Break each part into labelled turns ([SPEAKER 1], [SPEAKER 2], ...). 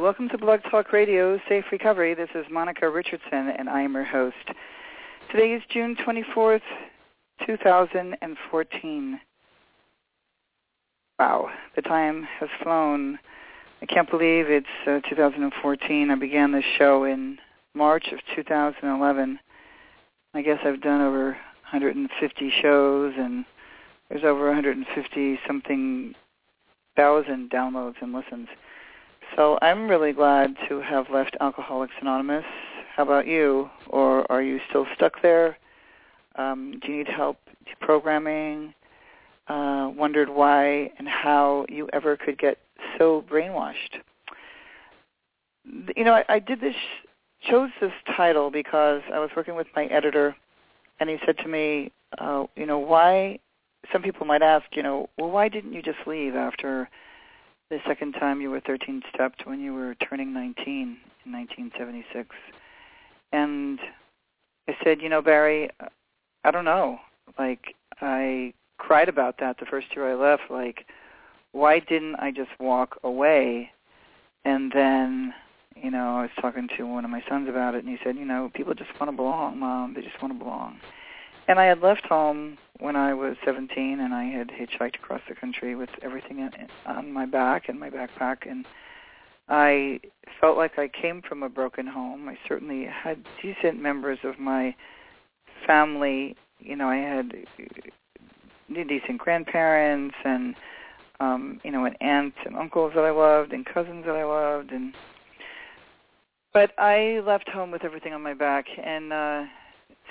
[SPEAKER 1] Welcome to Blog Talk Radio Safe Recovery. This is Monica Richardson, and I am your host. Today is June 24th, 2014. Wow, the time has flown. I can't believe it's uh, 2014. I began this show in March of 2011. I guess I've done over 150 shows, and there's over 150 something thousand downloads and listens. So I'm really glad to have left Alcoholics Anonymous. How about you? Or are you still stuck there? Um, do you need help deprogramming? Uh, wondered why and how you ever could get so brainwashed. You know, I, I did this, chose this title because I was working with my editor, and he said to me, uh, you know, why? Some people might ask, you know, well, why didn't you just leave after the second time you were 13 stepped when you were turning 19 in 1976? And I said, you know, Barry, I don't know. Like, I cried about that the first year I left. Like, why didn't I just walk away? And then, you know, I was talking to one of my sons about it, and he said, you know, people just want to belong, Mom. They just want to belong. And I had left home when I was 17, and I had hitchhiked across the country with everything on my back and my backpack, and I felt like I came from a broken home. I certainly had decent members of my family. You know, I had decent grandparents and um, you know, and aunts and uncles that I loved and cousins that I loved and but I left home with everything on my back and uh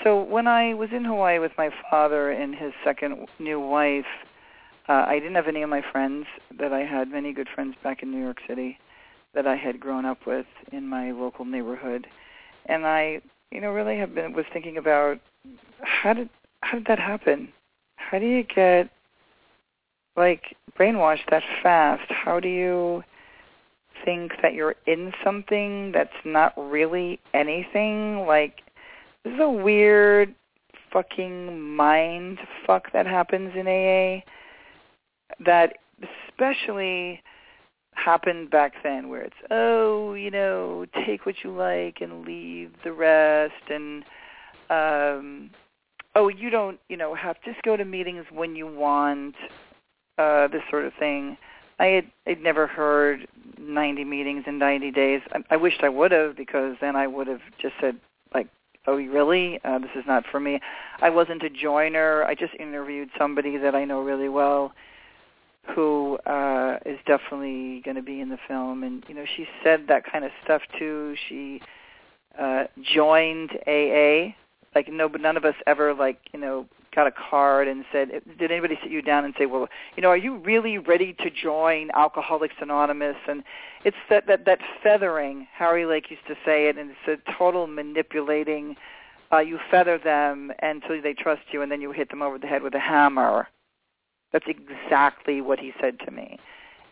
[SPEAKER 1] so when I was in Hawaii with my father and his second new wife, uh I didn't have any of my friends that I had many good friends back in New York City that I had grown up with in my local neighborhood. And I, you know, really have been was thinking about how did how did that happen? How do you get like brainwashed that fast? How do you think that you're in something that's not really anything? Like this is a weird fucking mind fuck that happens in AA that especially happened back then where it's oh, you know, take what you like and leave the rest and um oh, you don't, you know, have just go to meetings when you want, uh, this sort of thing. I had I'd never heard 90 meetings in 90 days. I, I wished I would have because then I would have just said like, oh, really? Uh, this is not for me. I wasn't a joiner. I just interviewed somebody that I know really well who uh is definitely going to be in the film and you know she said that kind of stuff too she uh joined AA like no but none of us ever like you know got a card and said did anybody sit you down and say well you know are you really ready to join alcoholics anonymous? And it's that that that feathering harry lake used to say it and it's a total manipulating uh you feather them until they trust you and then you hit them over the head with a hammer. That's exactly what he said to me.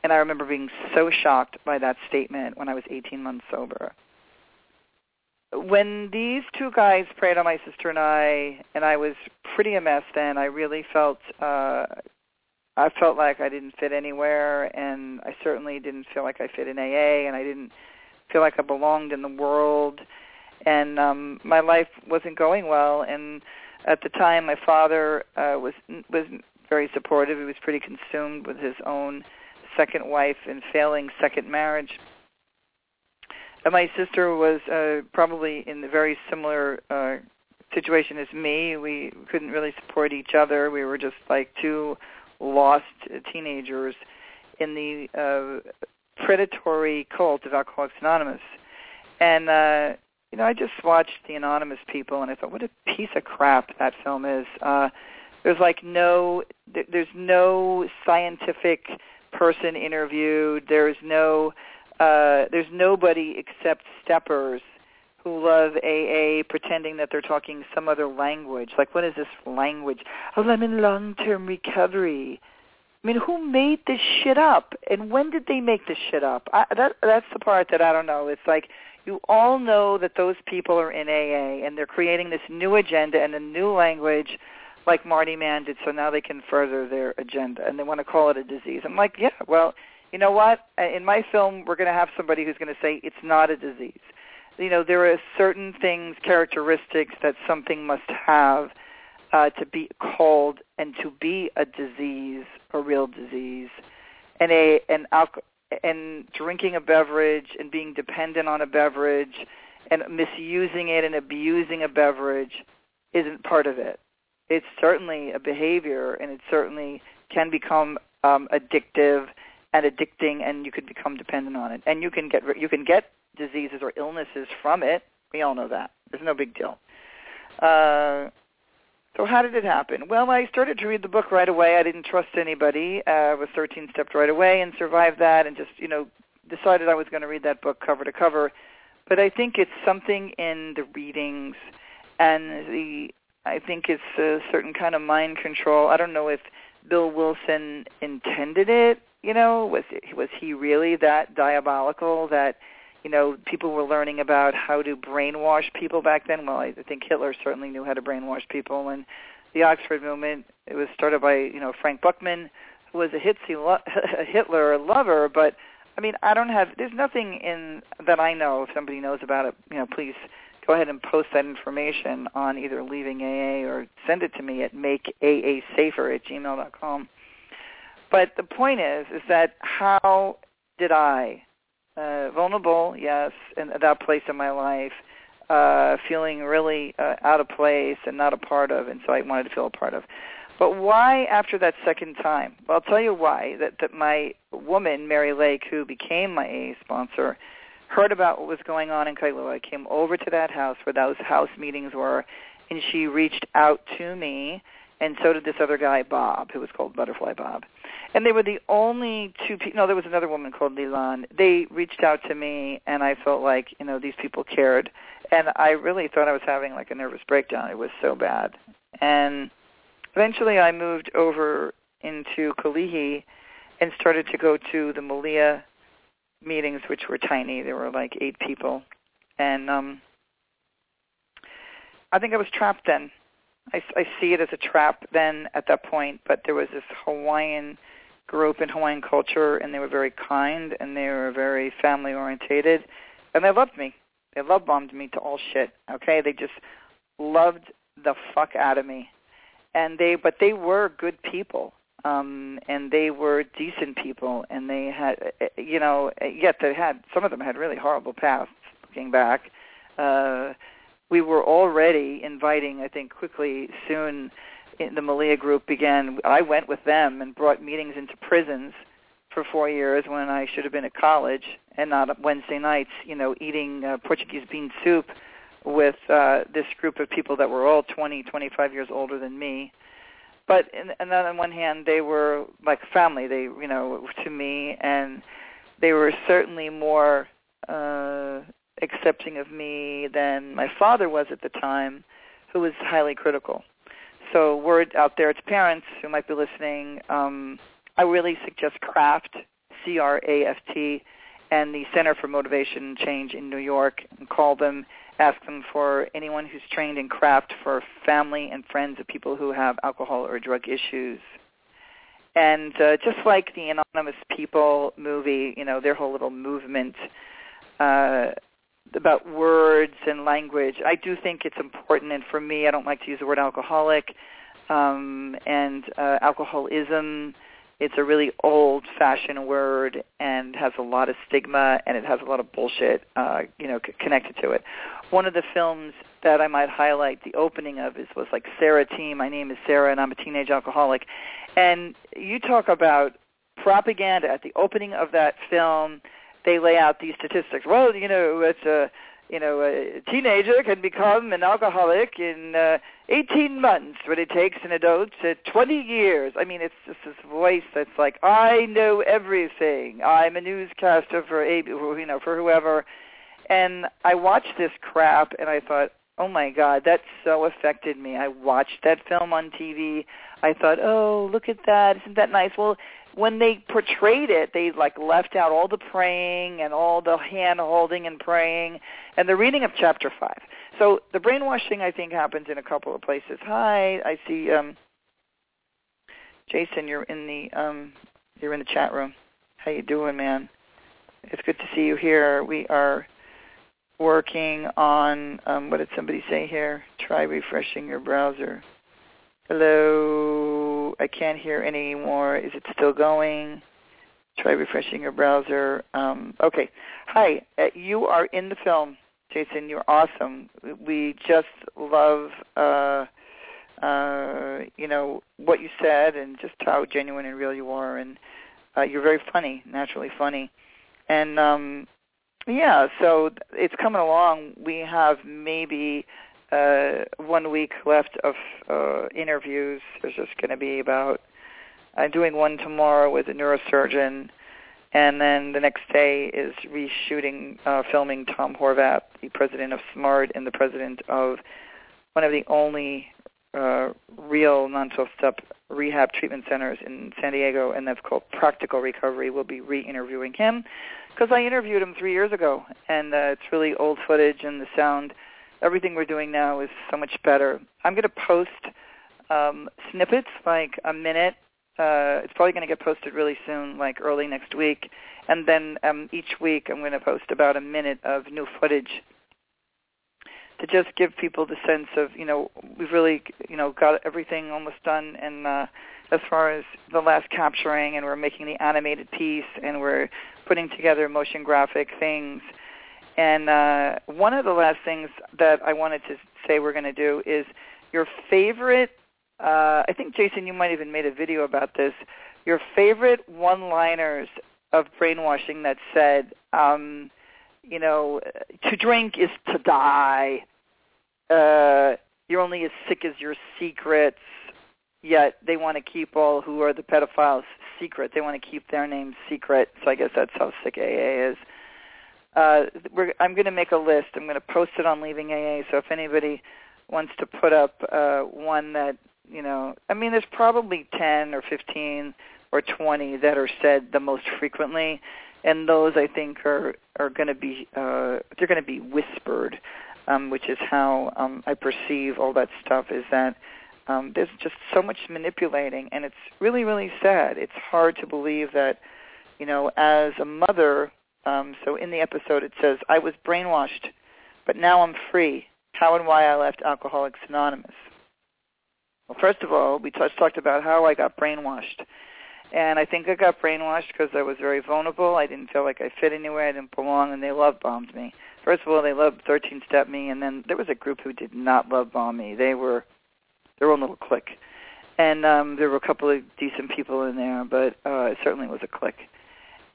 [SPEAKER 1] And i remember being so shocked by that statement when i was 18 months sober when these two guys preyed on my sister and I, and I was pretty a mess then, I really felt uh, I felt like I didn't fit anywhere, and I certainly didn't feel like I fit in AA, and I didn't feel like I belonged in the world, and um, my life wasn't going well. And at the time, my father uh, was was very supportive. He was pretty consumed with his own second wife and failing second marriage. My sister was uh, probably in a very similar uh, situation as me. We couldn't really support each other. We were just like two lost teenagers in the uh, predatory cult of Alcoholics Anonymous. And uh, you know, I just watched the Anonymous people, and I thought, what a piece of crap that film is. Uh, there's like no, there's no scientific person interviewed. There's no, uh, there's nobody except steppers who love AA pretending that they're talking some other language. Like, what is this language? Oh, I'm in long-term recovery. I mean, who made this shit up? And when did they make this shit up? I, that that's the part that I don't know. It's like you all know that those people are in AA and they're creating this new agenda and a new language like Marty Mann did so now they can further their agenda and they want to call it a disease. I'm like, yeah, well, you know what? In my film, we're going to have somebody who's going to say it's not a disease. You know there are certain things characteristics that something must have uh, to be called and to be a disease a real disease. And a an alcohol and drinking a beverage and being dependent on a beverage and misusing it and abusing a beverage isn't part of it. It's certainly a behavior and it certainly can become um, addictive and addicting and you could become dependent on it and you can get you can get diseases or illnesses from it. We all know that. There's no big deal. Uh, so how did it happen? Well, I started to read the book right away. I didn't trust anybody. Uh, I was 13 stepped right away and survived that and just, you know, decided I was going to read that book cover to cover. But I think it's something in the readings and the I think it's a certain kind of mind control. I don't know if Bill Wilson intended it, you know, was was he really that diabolical that you know, people were learning about how to brainwash people back then. Well, I think Hitler certainly knew how to brainwash people. And the Oxford movement, it was started by, you know, Frank Buchman, who was a Hitler a Hitler lover. But, I mean, I don't have, there's nothing in that I know. If somebody knows about it, you know, please go ahead and post that information on either Leaving AA or send it to me at makeaasafer at gmail.com. But the point is, is that how did I uh, vulnerable, yes, in that place in my life, uh, feeling really uh, out of place and not a part of, and so I wanted to feel a part of. But why after that second time? Well, I'll tell you why. That that my woman, Mary Lake, who became my AA sponsor, heard about what was going on in Kailua, came over to that house where those house meetings were, and she reached out to me, and so did this other guy, Bob, who was called Butterfly Bob and they were the only two people. No, there was another woman called Lilan. They reached out to me, and I felt like you know these people cared, and I really thought I was having like a nervous breakdown. It was so bad, and eventually I moved over into Kalihi and started to go to the Malia meetings, which were tiny. There were like eight people, and um, I think I was trapped then. I, I see it as a trap then at that point, but there was this Hawaiian grew up in Hawaiian culture, and they were very kind, and they were very family orientated, and they loved me. They love bombed me to all shit. Okay, they just loved the fuck out of me, and they but they were good people, um, and they were decent people, and they had you know yet they had some of them had really horrible pasts. Looking back, uh, we were already inviting. I think quickly soon the Malia group began, I went with them and brought meetings into prisons for four years when I should have been at college and not Wednesday nights, you know, eating uh, Portuguese bean soup with uh, this group of people that were all 20, 25 years older than me. But in, and then on one hand, they were like family. They, you know, to me, and they were certainly more uh, accepting of me than my father was at the time, who was highly critical so word out there to parents who might be listening, um, I really suggest CRAFT, C-R-A-F-T, and the Center for Motivation Change in New York, and call them ask them for anyone who's trained in craft for family and friends of people who have alcohol or drug issues. And uh, just like the Anonymous People movie, you know, their whole little movement uh, about words and language, I do think it's important. And for me, I don't like to use the word alcoholic um, and uh, alcoholism it's a really old-fashioned word and has a lot of stigma and it has a lot of bullshit, uh, you know, c- connected to it. One of the films that I might highlight the opening of is was like Sarah T. My name is Sarah and I'm a teenage alcoholic, and you talk about propaganda at the opening of that film. They lay out these statistics. Well, you know, it's a you know, a teenager can become an alcoholic in uh, 18 months, what it takes an adult uh, 20 years. I mean, it's just this voice that's like, I know everything. I'm a newscaster for a, you know, for whoever. And I watched this crap, and I thought, oh my God, that so affected me. I watched that film on TV. I thought, oh, look at that. Isn't that nice? Well, when they portrayed it, they like left out all the praying and all the hand holding and praying and the reading of chapter five. So the brainwashing, I think, happens in a couple of places. Hi, I see um, Jason. You're in the um, you're in the chat room. How you doing, man? It's good to see you here. We are working on um, what did somebody say here? Try refreshing your browser. Hello, I can't hear anymore. Is it still going? Try refreshing your browser. Um, okay. Hi, uh, you are in the film, Jason. You're awesome. We just love, uh, uh, you know, what you said and just how genuine and real you are. And uh, you're very funny, naturally funny. And um, yeah, so it's coming along. We have maybe uh, one week left of uh, interviews. There's just going to be about. I'm doing one tomorrow with a neurosurgeon, and then the next day is reshooting, uh, filming Tom Horvath, the president of SMART and the president of one of the only uh, real non-12-step rehab treatment centers in San Diego, and that's called Practical Recovery. We'll be re-interviewing him because I interviewed him three years ago, and uh, it's really old footage, and the sound everything we're doing now is so much better. I'm going to post um, snippets, like a minute. Uh, it's probably going to get posted really soon, like early next week. And then um, each week I'm going to post about a minute of new footage to just give people the sense of, you know, we've really, you know, got everything almost done and uh, as far as the last capturing and we're making the animated piece and we're putting together motion graphic things and uh, one of the last things that I wanted to say we're going to do is your favorite. Uh, I think Jason, you might even made a video about this. Your favorite one-liners of brainwashing that said, um, you know, to drink is to die. Uh, you're only as sick as your secrets. Yet they want to keep all who are the pedophiles secret. They want to keep their names secret. So I guess that's how sick AA is uh, we're, I'm going to make a list. I'm going to post it on Leaving AA. So if anybody wants to put up uh, one that you know, I mean, there's probably 10 or 15 or 20 that are said the most frequently, and those I think are are going to be uh, they're going to be whispered, um, which is how um, I perceive all that stuff. Is that um, there's just so much manipulating, and it's really really sad. It's hard to believe that you know, as a mother um, so in the episode it says, I was brainwashed, but now I'm free. How and why I left Alcoholics Anonymous. Well, first of all, we talked about how I got brainwashed. And I think I got brainwashed because I was very vulnerable. I didn't feel like I fit anywhere. I didn't belong, and they love bombed me. First of all, they loved 13-step me, and then there was a group who did not love bomb me. They were their own little clique. And um, there were a couple of decent people in there, but uh, it certainly was a clique.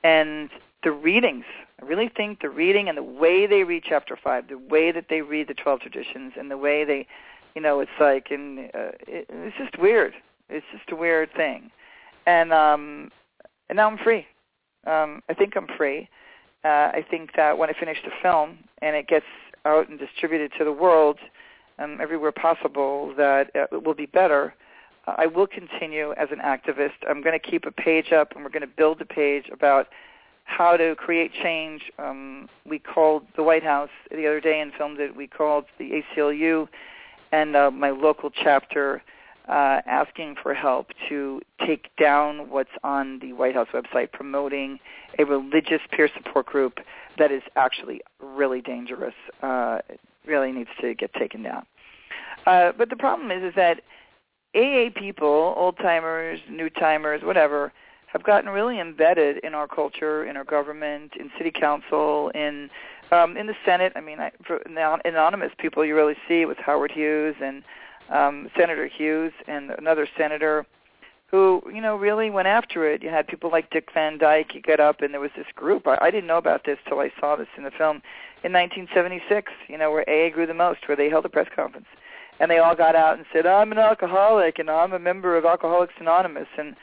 [SPEAKER 1] And the readings. I really think the reading and the way they read chapter five, the way that they read the twelve traditions, and the way they, you know, it's like, and uh, it, it's just weird. It's just a weird thing, and um, and now I'm free. Um, I think I'm free. Uh, I think that when I finish the film and it gets out and distributed to the world, um, everywhere possible, that it will be better. I will continue as an activist. I'm going to keep a page up, and we're going to build a page about how to create change. Um, we called the White House the other day and filmed it. We called the ACLU and uh, my local chapter uh, asking for help to take down what's on the White House website promoting a religious peer support group that is actually really dangerous. Uh, really needs to get taken down. Uh, but the problem is, is that AA people, old timers, new timers, whatever, have gotten really embedded in our culture, in our government, in city council, in um, in the Senate. I mean, I, for anonymous people you really see with Howard Hughes and um, Senator Hughes and another senator who you know really went after it. You had people like Dick Van Dyke. You get up and there was this group. I, I didn't know about this till I saw this in the film in 1976. You know where AA grew the most, where they held a press conference and they all got out and said, "I'm an alcoholic and I'm a member of Alcoholics Anonymous." And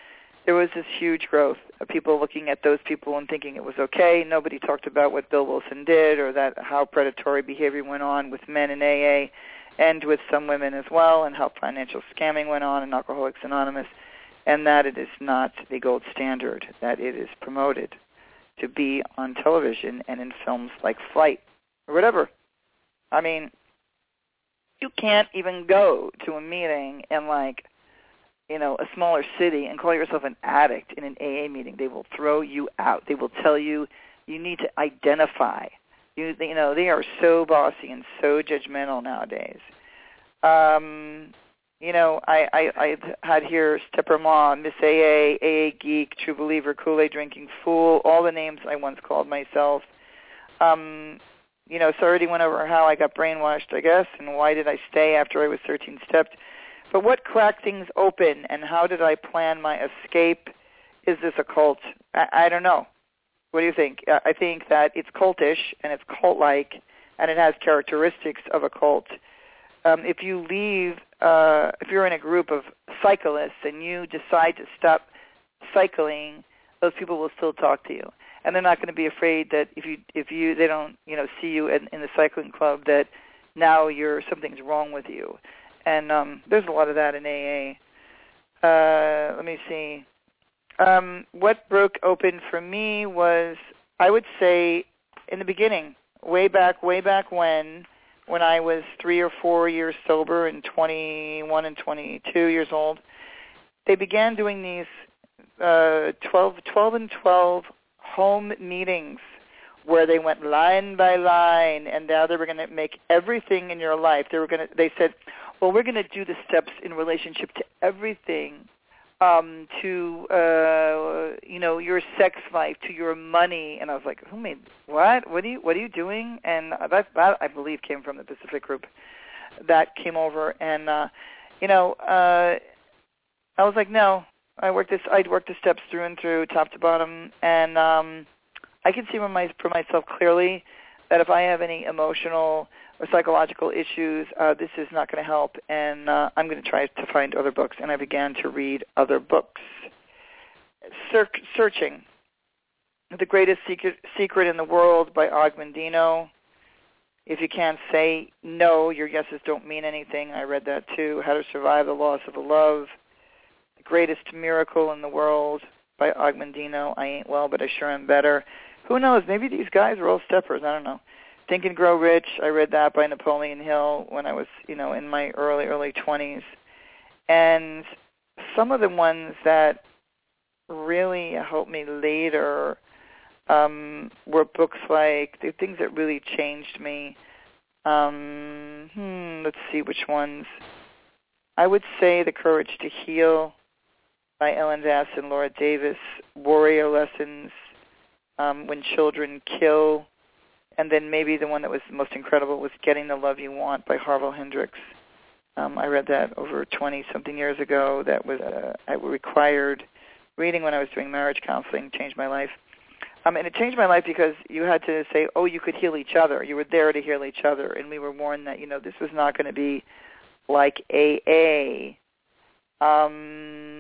[SPEAKER 1] there was this huge growth of people looking at those people and thinking it was okay. Nobody talked about what Bill Wilson did or that how predatory behavior went on with men in AA and with some women as well, and how financial scamming went on in Alcoholics Anonymous, and that it is not the gold standard that it is promoted to be on television and in films like Flight or whatever. I mean, you can't even go to a meeting and like you know a smaller city and call yourself an addict in an AA meeting. They will throw you out. They will tell you you need to identify. You you know they are so bossy and so judgmental nowadays. Um, you know, I, I, I had here Stepper Mom, Miss AA, AA Geek, True Believer, Kool-Aid Drinking Fool, all the names I once called myself. Um, you know, so I already went over how I got brainwashed, I guess, and why did I stay after I was 13 stepped. But what cracked things open, and how did I plan my escape? Is this a cult? I, I don't know. What do you think? I think that it's cultish and it's cult-like, and it has characteristics of a cult. Um, if you leave, uh, if you're in a group of cyclists and you decide to stop cycling, those people will still talk to you and they're not going to be afraid that if you if you they don't you know see you in, in the cycling club that now you're something's wrong with you, and um, there's a lot of that in AA. Uh, let me see. Um, what broke open for me was I would say in the beginning, way back, way back when, when I was three or four years sober and 21 and 22 years old, they began doing these uh, 12, 12 and 12 home meetings where they went line by line and now they were going to make everything in your life they were going to they said well we're going to do the steps in relationship to everything um to uh you know your sex life to your money. And i was like who made what? What are you what are you doing? And that that i believe came from the pacific group that came over. And uh you know uh i was like no I worked this. I'd worked the steps through and through, top to bottom, and um, I can see for, my, for myself clearly that if I have any emotional or psychological issues, uh, this is not going to help, and uh, I'm going to try to find other books. And I began to read other books. Ser- searching, The Greatest Secret, Secret in the World by Og Mandino. If you can't say no, your yeses don't mean anything. I read that too. How to Survive the Loss of a Love The Greatest Miracle in the World by Og Mandino. I ain't well, but I sure am better. Who knows? Maybe these guys are all steppers. I don't know. Think and Grow Rich. I read that by Napoleon Hill when I was, you know, in my early early 20s. And some of the ones that really helped me later um, were books like the things that really changed me. Um, hmm, let's see which ones. I would say The Courage to Heal by Ellen Bass and Laura Davis, Warrior Lessons, um, When Children Kill, and then maybe the one that was most incredible was Getting the Love You Want by Harville Hendrix. Um, I read that over 20-something years ago. That was uh, I required reading when I was doing marriage counseling. Changed my life. Um, and it changed my life because you had to say, oh, you could heal each other. You were there to heal each other. And we were warned that, you know, this was not going to be like AA. Um,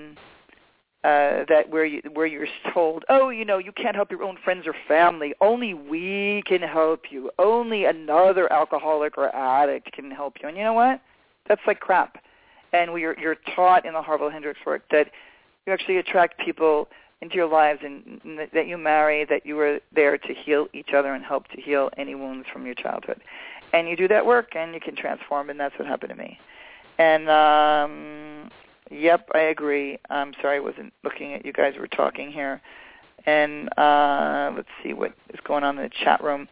[SPEAKER 1] uh, that where you where you're told, oh, you know, you can't help your own friends or family. Only we can help you. Only another alcoholic or addict can help you. And you know what? That's like crap. And we are, you're taught in the Harville Hendrix work that you actually attract people into your lives and that you marry, that you are there to heal each other and help to heal any wounds from your childhood. And you do that work and you can transform and that's what happened to me. And um yep, I agree. I'm sorry I wasn't looking at you guys were talking here. And uh let's see what is going on in the chat room.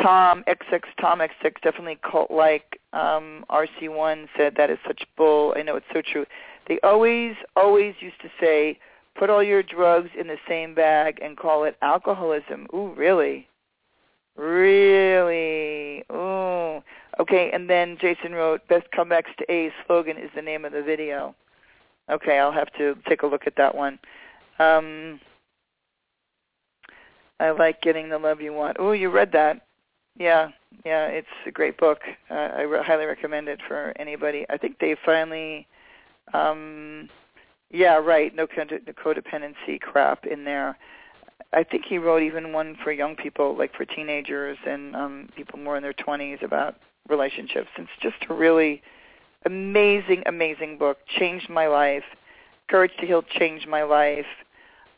[SPEAKER 1] Tom XX Tom XX definitely cult like um RC1 said that is such bull. I know it's so true. They always always used to say put all your drugs in the same bag and call it alcoholism. Ooh, really? Really? Ooh. Okay, and then Jason wrote, Best Comebacks to A slogan is the name of the video. Okay, I'll have to take a look at that one. Um, I like getting the love you want. Oh, you read that? Yeah, yeah, it's a great book. Uh, I re- highly recommend it for anybody. I think they finally um, yeah, right. No codependency crap in there. I think he wrote even one for young people, like for teenagers and um, people more in their 20s about relationships. It's just a really amazing, amazing book. Changed my life. Courage to Heal changed my life.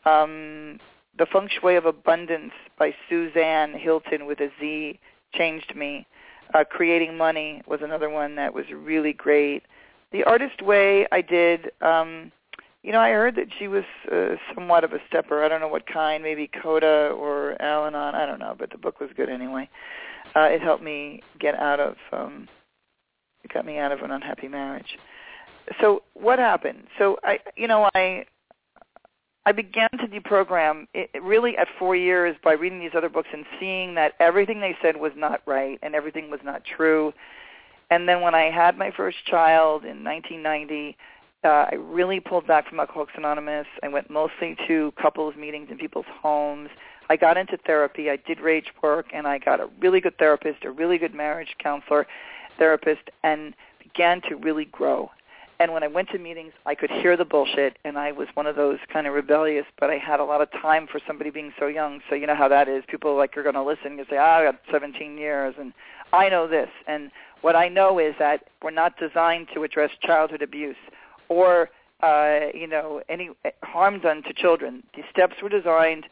[SPEAKER 1] Um, the Feng Shui of Abundance by Suzanne Hilton with a Z changed me. Uh, Creating Money was another one that was really great. The Artist Way I did. Um, you know, I heard that she was uh, somewhat of a stepper. I don't know what kind, maybe Coda or Al-Anon. I don't know, but the book was good anyway. Uh, it helped me get out of, um, me out of an unhappy marriage. So what happened? So I, you know, I, I began to deprogram it really at four years by reading these other books and seeing that everything they said was not right and everything was not true. And then when I had my first child in 1990, uh, I really pulled back from Alcoholics Anonymous. I went mostly to couples meetings in people's homes. I got into therapy. I did rage work, and I got a really good therapist, a really good marriage counselor, therapist, and began to really grow. And when I went to meetings, I could hear the bullshit, and I was one of those kind of rebellious, but I had a lot of time for somebody being so young. So you know how that is. People like you're going to listen and say, oh, I got 17 years, and I know this. And what I know is that we're not designed to address childhood abuse or uh, you know any harm done to children. These steps were designed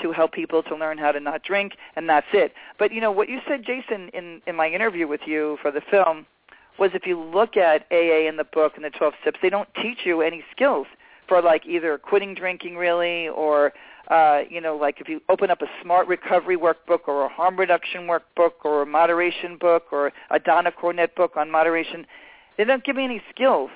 [SPEAKER 1] to help people to learn how to not drink, and that's it. But you know what you said, Jason, in in my interview with you for the film, was if you look at AA in the book and the 12 steps, they don't teach you any skills for like either quitting drinking really or uh, you know, like if you open up a smart recovery workbook or a harm reduction workbook or a moderation book or a Donna Cornett book on moderation, they don't give me any skills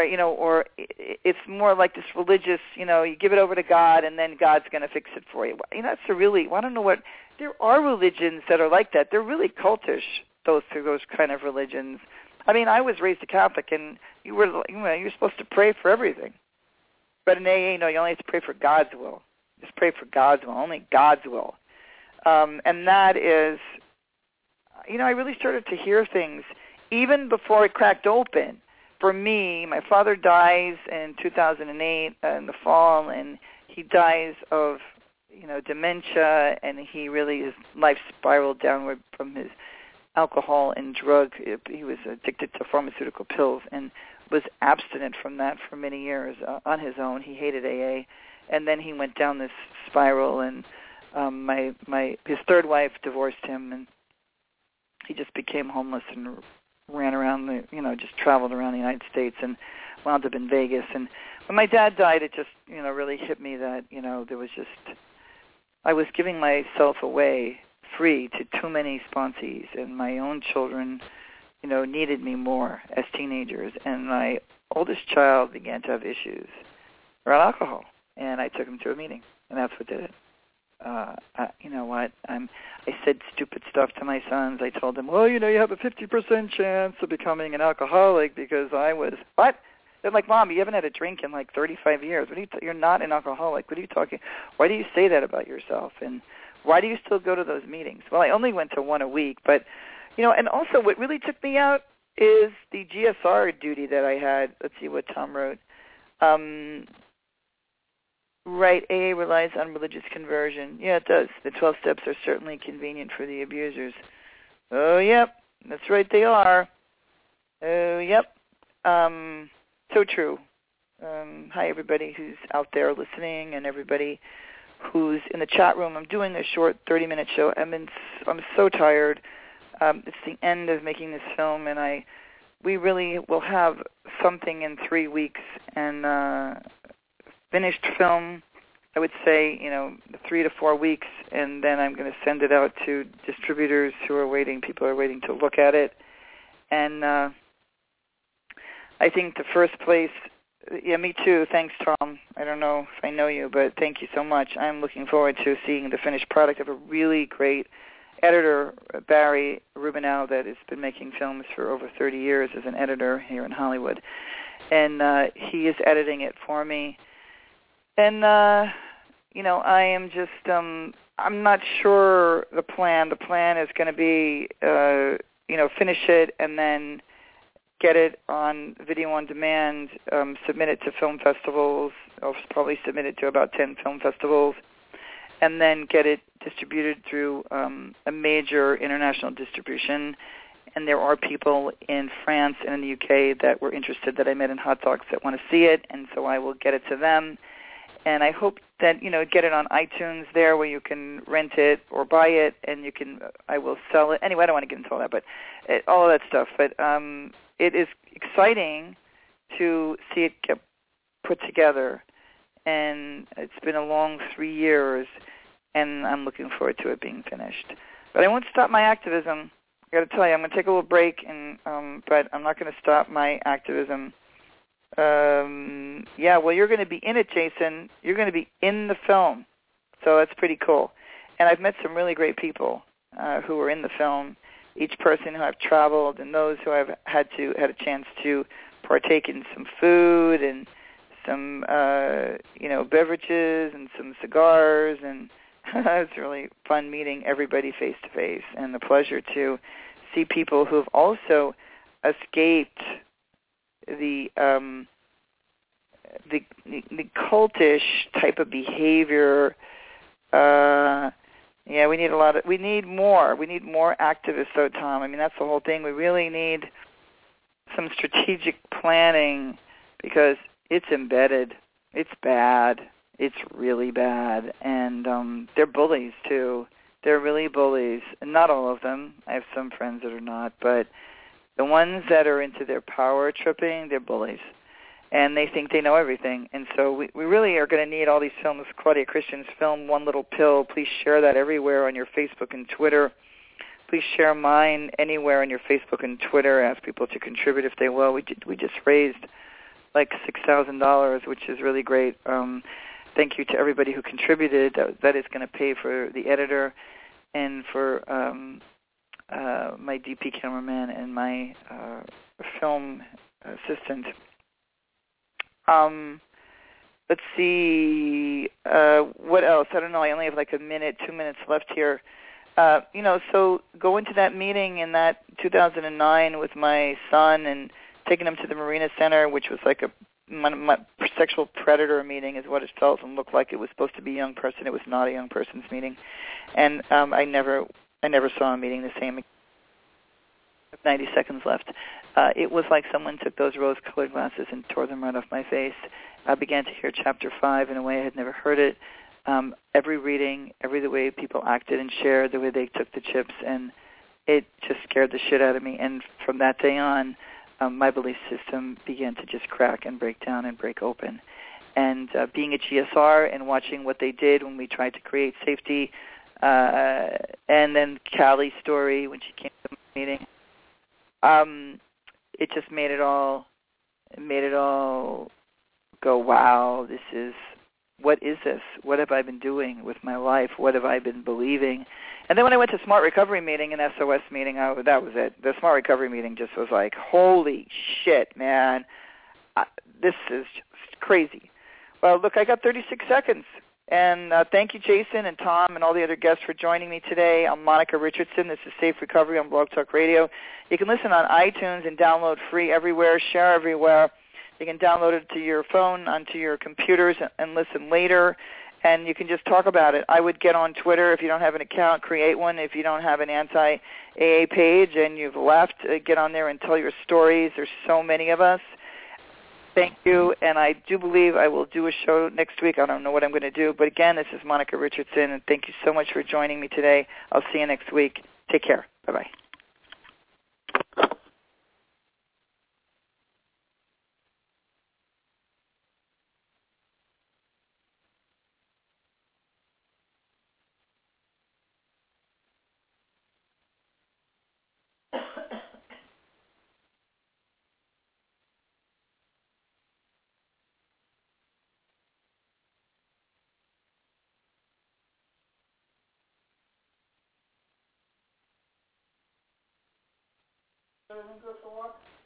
[SPEAKER 1] or you know, or it's more like this religious, you know, you give it over to God and then God's going to fix it for you. You know, that's a really, well, I don't know what. There are religions that are like that. They're really cultish. Those those kind of religions. I mean, I was raised a Catholic, and you were, you know, you're supposed to pray for everything. But in AA, no, you only have to pray for God's will. Just pray for God's will, only God's will. Um, and that is, you know, I really started to hear things even before it cracked open for me, my father dies in 2008 uh, in the fall, and he dies of you know dementia, and he really his life spiraled downward from his alcohol and drug. He was addicted to pharmaceutical pills and was abstinent from that for many years uh, on his own. He hated AA, and then he went down this spiral. And um, my my his third wife divorced him, and he just became homeless and ran around the you know just traveled around the United States and wound up in Vegas. And when my dad died it just you know really hit me that you know there was just I was giving myself away free to too many sponsees and my own children you know needed me more as teenagers. And my oldest child began to have issues around alcohol and I took him to a meeting and that's what did it uh, I, you know what? I'm. I said stupid stuff to my sons. I told them, well, you know, you have a 50% chance of becoming an alcoholic because I was what? They're like, Mom, you haven't had a drink in like 35 years. What are you? T- you're not an alcoholic. What are you talking? Why do you say that about yourself? And why do you still go to those meetings? Well, I only went to one a week, but you know, and also what really took me out is the GSR duty that I had. Let's see what Tom wrote. Um, Right, AA relies on religious conversion. Yeah, it does. The 12 steps are certainly convenient for the abusers. Oh, yep, that's right, they are. Oh, yep. Um, so true. Um, hi, everybody who's out there listening, and everybody who's in the chat room. I'm doing a short 30-minute show. I'm I'm so tired. Um, it's the end of making this film, and I we really will have something in three weeks and uh, finished film. I would say you know three to four weeks, and then I'm going to send it out to distributors who are waiting. People are waiting to look at it, and uh, I think the first place yeah, me too. Thanks, Tom. I don't know if I know you, but thank you so much. I'm looking forward to seeing the finished product of a really great editor, Barry Rubinow, that has been making films for over 30 years as an editor here in Hollywood. And uh, he is editing it for me. And, uh, you know, I am just, um, I'm not sure the plan. The plan is going to be, uh, you know, finish it and then get it on video on demand, um, submit it to film festivals. I'll probably submit it to about 10 film festivals, and then get it distributed through um, a major international distribution. And there are people in France and in the UK that were interested that I met in Hot Docs that want to see it, and so I will get it to them. And I hope that you know get it on iTunes there where you can rent it or buy it, and you can. I will sell it anyway. I don't want to get into all that, but it, all of that stuff. But um, it is exciting to see it get put together. And it's been a long three years, and I'm looking forward to it being finished. But I won't stop my activism. I got to tell you, I'm going to take a little break, and um, but I'm not going to stop my activism. Um, yeah, well, you're going to be in it, Jason. You're going to be in the film, so that's pretty cool. And I've met some really great people uh, who were in the film, each person who I've traveled and those who I've had to had a chance to partake in some food and some uh you know beverages and some cigars and it's really fun meeting everybody face to face and the pleasure to see people who've also escaped the um the the cultish type of behavior uh yeah, we need a lot of we need more. We need more activists though, Tom. I mean that's the whole thing. We really need some strategic planning because it's embedded. It's bad. It's really bad. And um they're bullies too. They're really bullies. Not all of them. I have some friends that are not, but the ones that are into their power tripping, they're bullies and they think they know everything. And so we, we really are going to need all these films. Claudia Christian's film, One Little Pill. Please share that everywhere on your Facebook and Twitter. Please share mine anywhere on your Facebook and Twitter. Ask people to contribute if they will. We did, we just raised like six thousand dollars, which is really great. Um, thank you to everybody who contributed. That, that is going to pay for the editor and for um, uh, my DP cameraman and my uh, film assistant um, let's see, uh, what else? I don't know. I only have like a minute, two minutes left here. Uh, you know, so go into that meeting in that 2009 with my son and taking him to the Marina Center, which was like a my, my sexual predator meeting is what it felt and looked like. It was supposed to be a young person. It was not a young person's meeting, and um, I never I never saw a meeting the same. 90 seconds left. Uh, it was like someone took those rose-colored glasses and tore them right off my face. I began to hear chapter five in a way I had never heard it. Um, every reading, every the way people acted and shared, the way they took the chips, and it just scared the shit out of me. And from that day on, um, my belief system began to just crack and break down and break open. And uh, being a GSR and watching what they did when we tried to create safety, uh, and then Callie's story when she came to the meeting, um, it just made it all it made it all go wow this is what is this? What have i been doing with my life? What have i been believing? And then when i went to smart recovery meeting and sos meeting I, that was it. The smart recovery meeting just was like holy shit man. I, this is just crazy. Well look i got 36 seconds and uh, thank you, Jason and Tom and all the other guests for joining me today. I'm Monica Richardson. This is Safe Recovery on Blog Talk Radio. You can listen on iTunes and download free everywhere, share everywhere. You can download it to your phone, onto your computers, and listen later. And you can just talk about it. I would get on Twitter if you don't have an account, create one. If you don't have an anti-AA page and you've left, uh, get on there and tell your stories. There's so many of us Thank you, and I do believe I will do a show next week. I don't know what I'm going to do, but again, this is Monica Richardson, and thank you so much for joining me today. I'll see you next week. Take care. Bye bye. go for walk?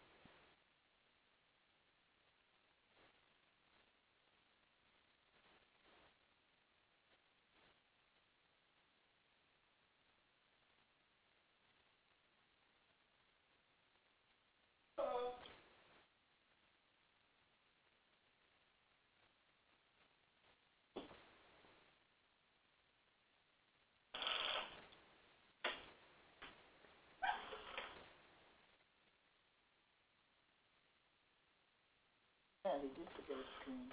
[SPEAKER 1] Yeah, he did forget a screen.